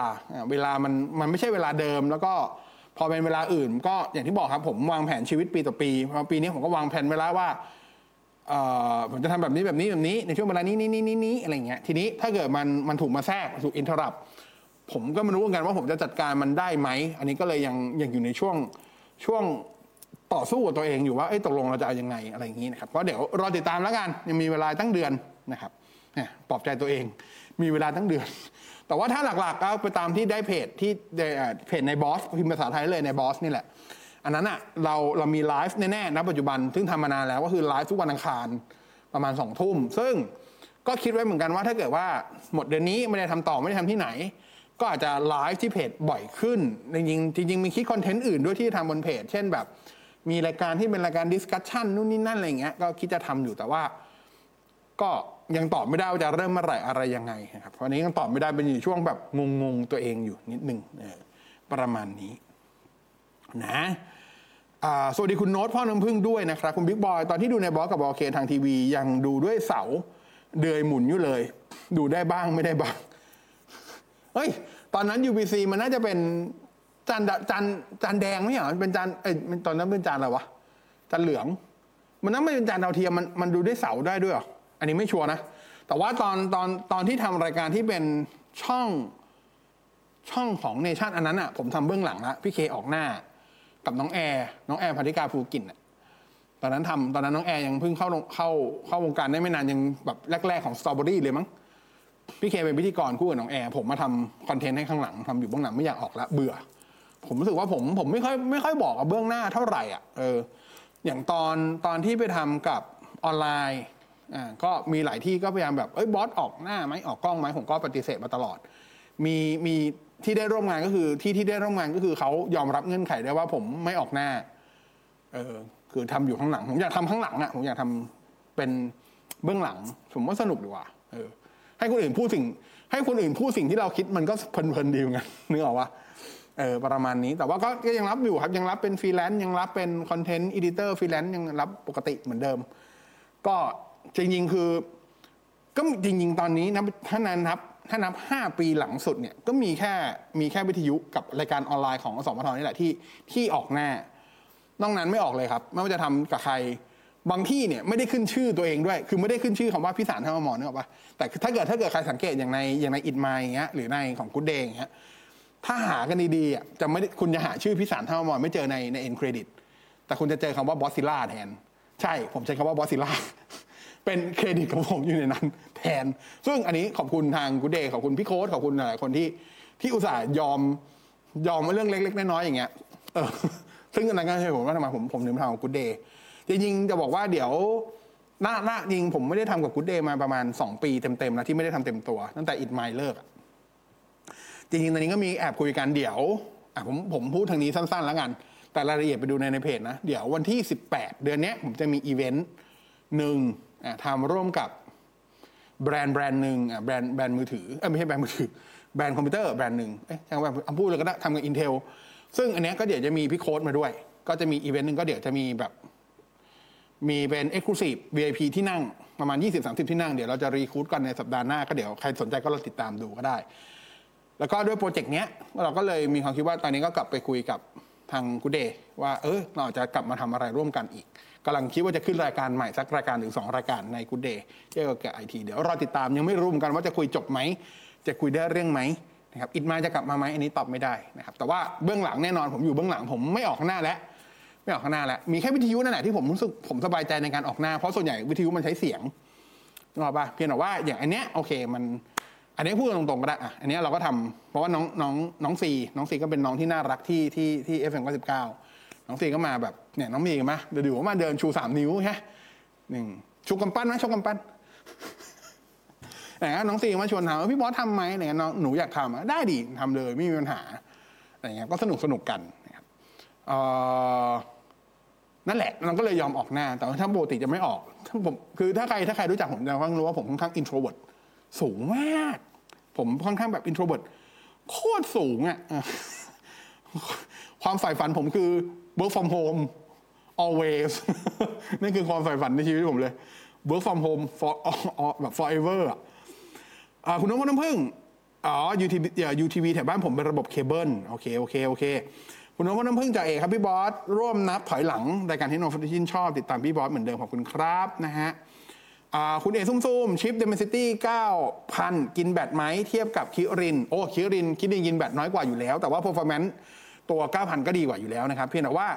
เวลามันมันไม่ใช่เวลาเดิม แล้วก็พอเป็นเวลาอื่น ก็อย่างที่บอกครับ ผมวางแผนชีวิตปีต่อปีพอปีนี้ผมก็วางแผนเวลาว่าผมจะทำแบบนี้แบบนี้แบบนี้ในช่วงเวลานี้นี้นี้นี้อะไรเงี้ยทีนี้ถ้าเกิดมันมันถูกมาแทรกถูกอินทรับผมก็ไม่รู้เหมือนกันว่าผมจะจัดการมันได้ไหม อันนี้ก็เลยยังยังอยู่ในช่วงช่วงต่อสู้กับตัวเองอยู่ว่าตกลงเราจะเอายังไงอะไรอย่างนี้นะครับก็เดี๋ยวรอติดตามแล้วกันยังมีเวลาตั้งเดือนนะครับ ปลอบใจตัวเอง มีเวลาตั้งเดือน แต่ว่าถ้าหลักๆก็ไปตามที่ได้เพจที่เพจนายบอสพิมพ์ภาษาไทยเลยนายบอสนี่แหละ อันนั้นอะเราเรามีไลฟ์แน่ๆณปัจจุบัน ซึ่งทำมานานแล้วก็คือไลฟ์ทุกวันอังคารประมาณสองทุ่ม ซึ่งก็คิดไว้เหมือนกันว่าถ้าเกิดว่าหมดเดือนนี้ไม่ได้ทำต่อไม่ได้ทำที่ไหน ก็อาจจะไลฟ์ที่เพจบ่อยขึ้น จริงจริงมีคิดคอนเทนต์อื่นด้วยที่ทำบนเพจ เช่นแบบ มีรายการที่เป็นรายการ discussion นู่นนี่นั่นอะไรเงี้ยก็คิดจะทำอยู่แต่ว่า ก็ ยังตอบไม่ได้ว่าจะเริ่มเมื่อไหร่อะไรยังไงครับเพราะนี้ยังตอบไม่ได้เป็นอยู่ช่วงแบบงงๆตัวเองอยู่นิดหนึ่งประมาณนี้นะสวัสดีคุณโน้ตพ่อน้ำผึ้งด้วยนะครับ คุณบิ๊กบอยตอนที่ดูนายบอสกับบอเคทางทีวี ยังดูด้วยเสาเดือยหมุนอยู่เลย ดูได้บ้างไม่ได้บ้างเฮ้ย ตอนนั้น UBC มันน่าจะเป็นจานจานจานแดงไม่เหรอเป็นจานเอ้ยตอนนั้นเป็นจานอะไรวะจานเหลือง มันนั้นไม่เป็นจานดาวเทียมมันมันดูได้เสาได้ด้วยหรอ อันนี้ไม่ชัวร์นะ แต่ว่าตอนตอนตอนที่ทำรายการที่เป็นช่องช่องของเนชั่นอันนั้นอะผมทำเบื้องหลังละพี่เคออกหน้า กับน้องแอร์น้องแอร์พันธิกาภูกินอะตอนนั้นทำตอนนั้นน้องแอร์ยังเพิ่งเข้าเข้าเข้าวงการได้ไม่นานยังแบบแรก ๆของสตรอเบอรี่เลยมั้งพี่เคเป็นพิธีกรคู่กับน้องแอร์ผมมาทำคอนเทนต์ให้ข้างหลังทำอยู่เบื้องหลังไม่อยากออกละเบื่อ ผมรู้สึกว่าผมผมไม่ค่อยไม่ค่อยบอกกับเบื้องหน้าเท่าไหร่อะเอออย่างตอนตอนที่ไปทำกับออนไลน์ อ่าก็มีหลายที่ก็พยายามแบบเอ้ยบอสออกหน้าไหมออกกล้องไหมผมก็ปฏิเสธมาตลอด มีมีที่ได้ร่วมงานก็คือที่ที่ได้ร่วมงานก็คือเขายอมรับเงื่อนไขได้ว่าผมไม่ออกหน้าเออคือทำอยู่ข้างหลัง ผมอยากทำข้างหลังอะผมอยากทำเป็นเบื้องหลัง ผมว่าสนุกดีกว่าเออ ให้คนอื่นพูดสิ่ง ให้คนอื่นพูดสิ่งที่เราคิดมันก็เพลินๆดีเหมือนกันนึกออกว่าเออประมาณนี้แต่ว่าก็ยังรับอยู่ครับยังรับเป็นฟรีแลนซ์ยังรับเป็น content editor ฟรีแลนซ์ยังรับปกติเหมือนเดิม ก็ จริงๆคือก็จริงๆตอนนี้นะถ้านับถ้านับห้าปีหลังสุดเนี่ยก็มีแค่มีแค่วิทยุกับรายการออนไลน์ของสมทนี่แหละที่ที่ออกหน้านอกนั้นไม่ออกเลยครับ ไม่ว่าจะทำกับใครบางที่เนี่ยไม่ได้ขึ้นชื่อตัวเองด้วย คือไม่ได้ขึ้นชื่อคำว่าพิสารท่ามอนึกออกปะแต่ถ้าเกิดถ้าเกิดใครสังเกตอย่างในอย่างในอิดไมอย่างเงี้ยหรือในของกูเดงอย่างเงี้ยถ้าหากันดีๆอะจะไม่คุณจะหาชื่อพิสารท่ามอไม่เจอในในเอ็นเครดิตแต่คุณจะเจอคำว่าบอสซิล่าแทน ใช่ผมใช้คำว่าบอสซิล่า เป็นเครดิตของผมอยู่ในนั้น แทน ซึ่งอันนี้ขอบคุณทางกูเดย์ขอบคุณพี่โค้ดขอบคุณหลายคนที่ที่อุตส่าห์ยอมยอมเรื่องเล็ก ๆ น้อยๆอย่างเงี้ยเออซึ่งอันนั้นก็เหตุผลว่าทำไมผมผมถึงทำกับกูเดย์จริงๆจะบอกว่าเดี๋ยวหน้าหน้าจริงผมไม่ได้ทำกับกูเดย์มาประมาณ 2 ปีเต็มๆนะที่ไม่ได้ทำเต็มตัว ตั้งแต่อิดไมล์เลิกจริงๆตอนนี้ก็มีแอบคุยกันเดี๋ยวอะผมผมพูดทางนี้สั้น ๆ แล้วกัน แต่รายละเอียดไปดูในในเพจนะ เดี๋ยววันที่ 18 เดือนนี้ผมจะมีอีเวนต์หนึ่ง ทำร่วมกับแบรนด์แบรนด์หนึ่งแบรนด์แบรนด์มือถือไม่ใช่แบรนด์มือถือแบรนด์คอมพิวเตอร์แบรนด์หนึ่งเอ๊ะช่างแบบพูดเลยก็ได้ทำกับ Intel ซึ่งอันนี้ก็เดี๋ยวจะมีพี่โค้ดมาด้วย ก็จะมีอีเวนต์หนึ่งก็เดี๋ยวจะมีแบบ มีเป็น Exclusive VIP ที่นั่งประมาณ 20-30 ที่นั่งเดี๋ยวเราจะ recruit กันในสัปดาห์หน้าก็เดี๋ยวใครสนใจก็เราติดตามดูก็ได้ แล้วก็ด้วยโปรเจกต์เนี้ยเราก็เลยมีความคิดว่าตอนนี้ก็กลับไปคุยกับทางกูเดว่าเออเราจะกลับมาทำอะไรร่วมกันอีก กำลังคิดว่าจะขึ้นรายการใหม่สักรายการหรือสองรายการในกูเดย์เกี่ยวกับไอทีเดี๋ยวรอติดตามยังไม่รู้เหมือนกันว่าจะคุยจบไหม จะคุยได้เรื่องไหมนะครับอิดมาจะกลับมาไหมอันนี้ตอบไม่ได้นะครับแต่ว่าเบื้องหลังแน่นอนผมอยู่เบื้องหลังผมไม่ออกข้างหน้าแล้วไม่ออกข้างหน้าแล้วมีแค่วิทยุนั่นแหละที่ผมรู้สึกผมสบายใจในการออกหน้าเพราะส่วนใหญ่วิทยุมันใช้เสียงนึกออกปะเพียงแต่ว่าอย่างอันเนี้ยโอเคมัน อันนี้พูดตรงๆก็ได้อะอันนี้เราก็ทำเพราะว่าน้องน้องน้องซีน้องซีก็เป็นน้องที่น่ารักที่ที่ที่เอฟเอ็มก็สิบเก้า น้องซีก็มาแบบเนี่ยน้องมีมาเดี๋ยวดูว่ามาเดินชูสามนิ้วใช่หนึ่งชูกำปั้นไหมชูกำปั้นอย่างน้องซีมาชวนถามว่าพี่บอสทำไหมเนี่ยน้องหนูอยากทำได้ดีทำเลยไม่มีปัญหาอะไรเงี้ยก็สนุกสนุกกันนะครับนั่นแหละเราก็เลยยอมออกหน้า แต่ถ้าปกติจะไม่ออกถ้าผมคือถ้าใครถ้าใครรู้จักผมจะต้องรู้ว่าผมค่อนข้าง introvertสูงมาก ผมค่อนข้างแบบ introvert โคตรสูงอะความใฝ่ฝันผมคือ work from home always นั่นคือความใฝ่ฝันในชีวิตผมเลย work from home for แบบ forever อะอ่าคุณน้องน้ำพึ่งอ๋อ UTV อ่อ UTV แถวบ้านผมเป็นระบบเคเบิลโอเคโอเคโอเค คุณน้องน้ำพึ่งจากเอกครับพี่บอส ร่วมนับถอยหลังรายการที่น้องฟชินชอบติดตามพี่บอสเหมือนเดิมขอบคุณครับนะฮะคุณเอกซุ่มชิป Dimensity 9,000 กินแบตไหมเทียบกับ Kirin โอ้ Kirin Kirin กินแบตน้อยกว่าอยู่แล้ว แต่ว่า performance ตัว 9,000 ก็ดีกว่าอยู่แล้วนะครับ เพียงแต่ว่า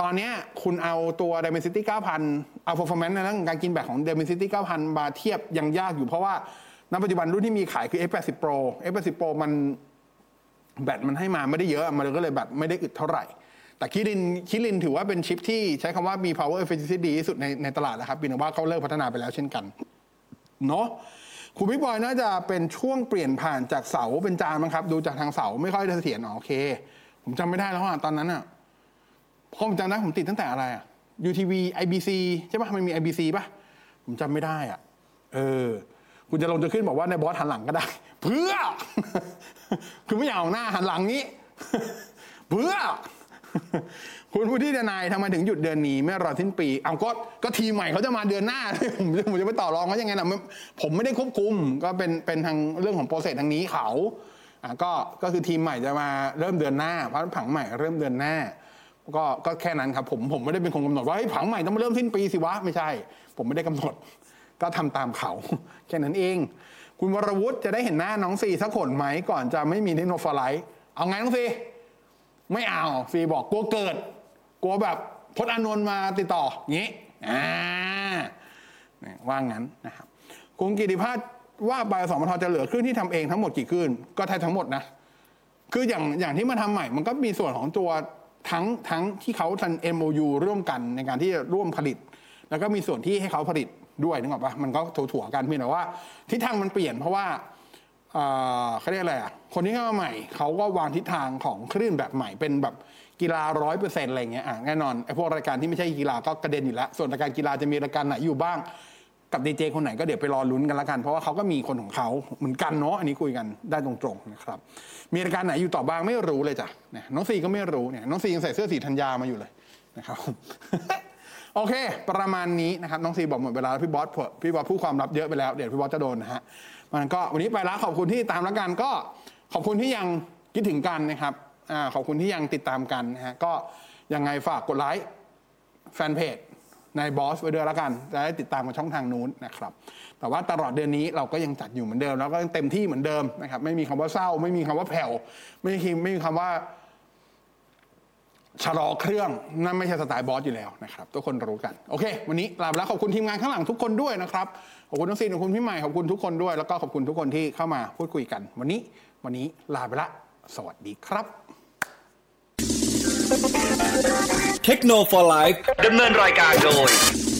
ตอนนี้คุณเอาตัว Dimensity 9,000 เอา performance ในเรื่องการกินแบตของ Dimensity 9,000 มาเทียบยังยากอยู่เพราะว่าณปัจจุบันรุ่นที่มีขายคือ F80 Pro F80 Pro มันแบตมันให้มาไม่ได้เยอะ มันก็เลยแบตไม่ได้อึดเท่าไหร่ แต่ Kirin Kirin ถือว่าเป็นชิปที่ใช้คำว่ามี power efficiency ดีที่สุดในในตลาดแล้วครับเพียงแต่ว่าเขาเลิกพัฒนาไปแล้วเช่นกันเนาะคุณพี่บอยน่าจะเป็นช่วงเปลี่ยนผ่านจากเสาเป็นจานมั้งครับ ดูจากทางเสาไม่ค่อยเสถียรอ๋อโอเค ผมจำไม่ได้แล้วอะตอนนั้นอะเพราะผมจำได้ผมติดตั้งแต่อะไรอะ UTV IBC ใช่ปะมันมี IBC ปะผมจำไม่ได้อะ เออ คุณจะลงจะขึ้นบอกว่าในบอสหันหลังก็ได้ เพื่อ คือไม่อยากเอาหน้าหันหลังนี้ เพื่อ คุณผู้ที่ทนายทำไมถึงหยุดเดือนนี้ไม่รอสิ้นปี เอาก็ก็ทีใหม่เขาจะมาเดือนหน้า ผมจะผมจะไปต่อรองเขายังไงนะผมไม่ได้ควบคุม ก็เป็นเป็นทางเรื่องของโปรเซสทางนี้เขา อะก็ก็คือทีมใหม่จะมาเริ่มเดือนหน้าเพราะผังใหม่เริ่มเดือนหน้า ก็ก็แค่นั้นครับผมผมไม่ได้เป็นคนกำหนดว่าเฮ้ยผังใหม่ต้องมาเริ่มสิ้นปีสิวะไม่ใช่ ผมไม่ได้กำหนด ก็ทำตามเขาแค่นั้นเอง คุณวรวุฒิจะได้เห็นหน้าน้องซีสักคนไหมก่อนจะไม่มีเทคโนโลยีเอาไงน้องซีไม่เอาซีบอกกลัวเกิด กลัวแบบพจน์อานนท์มาติดต่ออย่างนี้อ่าเนี่ยว่างั้นนะครับคุณกิติพัฒน์ ว่าบายสมทจะเหลือคลื่นที่ทำเองทั้งหมดกี่คลื่นก็ไทยทั้งหมดนะ คืออย่างอย่างที่มาทำใหม่ มันก็มีส่วนของตัวทั้งทั้งที่เขาทัน MOU ร่วมกันในการที่จะร่วมผลิต แล้วก็มีส่วนที่ให้เขาผลิตด้วยนึกออกปะมันก็ถั่วๆกันเพียงแต่ว่าทิศทางมันเปลี่ยนเพราะว่าเอ่อเขาเรียกอะไรอะ คนที่เข้ามาใหม่เขาก็วางทิศทางของคลื่นแบบใหม่เป็นแบบกีฬาร้อยเปอร์เซ็นต์อะไรเงี้ยอะแน่นอนไอ้พวกรายการที่ไม่ใช่กีฬาก็กระเด็นอยู่แล้ว ส่วนรายการกีฬาจะมีรายการไหนอยู่บ้าง กับดีเจคนไหนก็เดี๋ยวไปรอลุ้นกันละกัน เพราะว่าเขาก็มีคนของเขาเหมือนกันเนาะอันนี้คุยกันได้ตรงๆนะครับมีรายการไหนอยู่ต่อบ้างไม่รู้เลยจ้ะเนี่ยน้องซีก็ไม่รู้เนี่ยน้องซียังใส่เสื้อสีธัญญามาอยู่เลยนะครับโอเค ประมาณนี้นะครับน้องซีบอกหมดเวลาแล้วพี่บอสเผลอพี่บอสพูดความลับเยอะไปแล้ว เดี๋ยวพี่บอสจะโดนนะฮะมันก็วันนี้ไปล้วขอบคุณที่ตามแล้วกันก็ขอบคุณที่ยังคิดถึงกันนะครับอ่าขอบคุณที่ยังติดตามกันนะฮะก็ยังไงฝากกดไลค์แฟนเพจ ในบอสไว้ด้วยแล้วกัน จะได้ติดตามกับช่องทางนู้นนะครับ แต่ว่าตลอดเดือนนี้เราก็ยังจัดอยู่เหมือนเดิม แล้วก็ยังเต็มที่เหมือนเดิมนะครับ ไม่มีคำว่าเศร้า ไม่มีคำว่าแผ่ว ไม่มีไม่มีคำว่าชะลอเครื่องนั่นไม่ใช่สไตล์บอสอยู่แล้วนะครับ ทุกคนรู้กัน โอเค วันนี้ลาไปแล้วขอบคุณทีมงานข้างหลังทุกคนด้วยนะครับ ขอบคุณน้องซีนขอบคุณพี่ใหม่ ขอบคุณทุกคนด้วย แล้วก็ขอบคุณทุกคนที่เข้ามาพูดคุยกัน วันนี้วันนี้ลาไปละ สวัสดีครับ เทคโนโลยีไลฟ์ดำเนินรายการโดย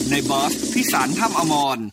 ในบอสพิสารถ้ำอมร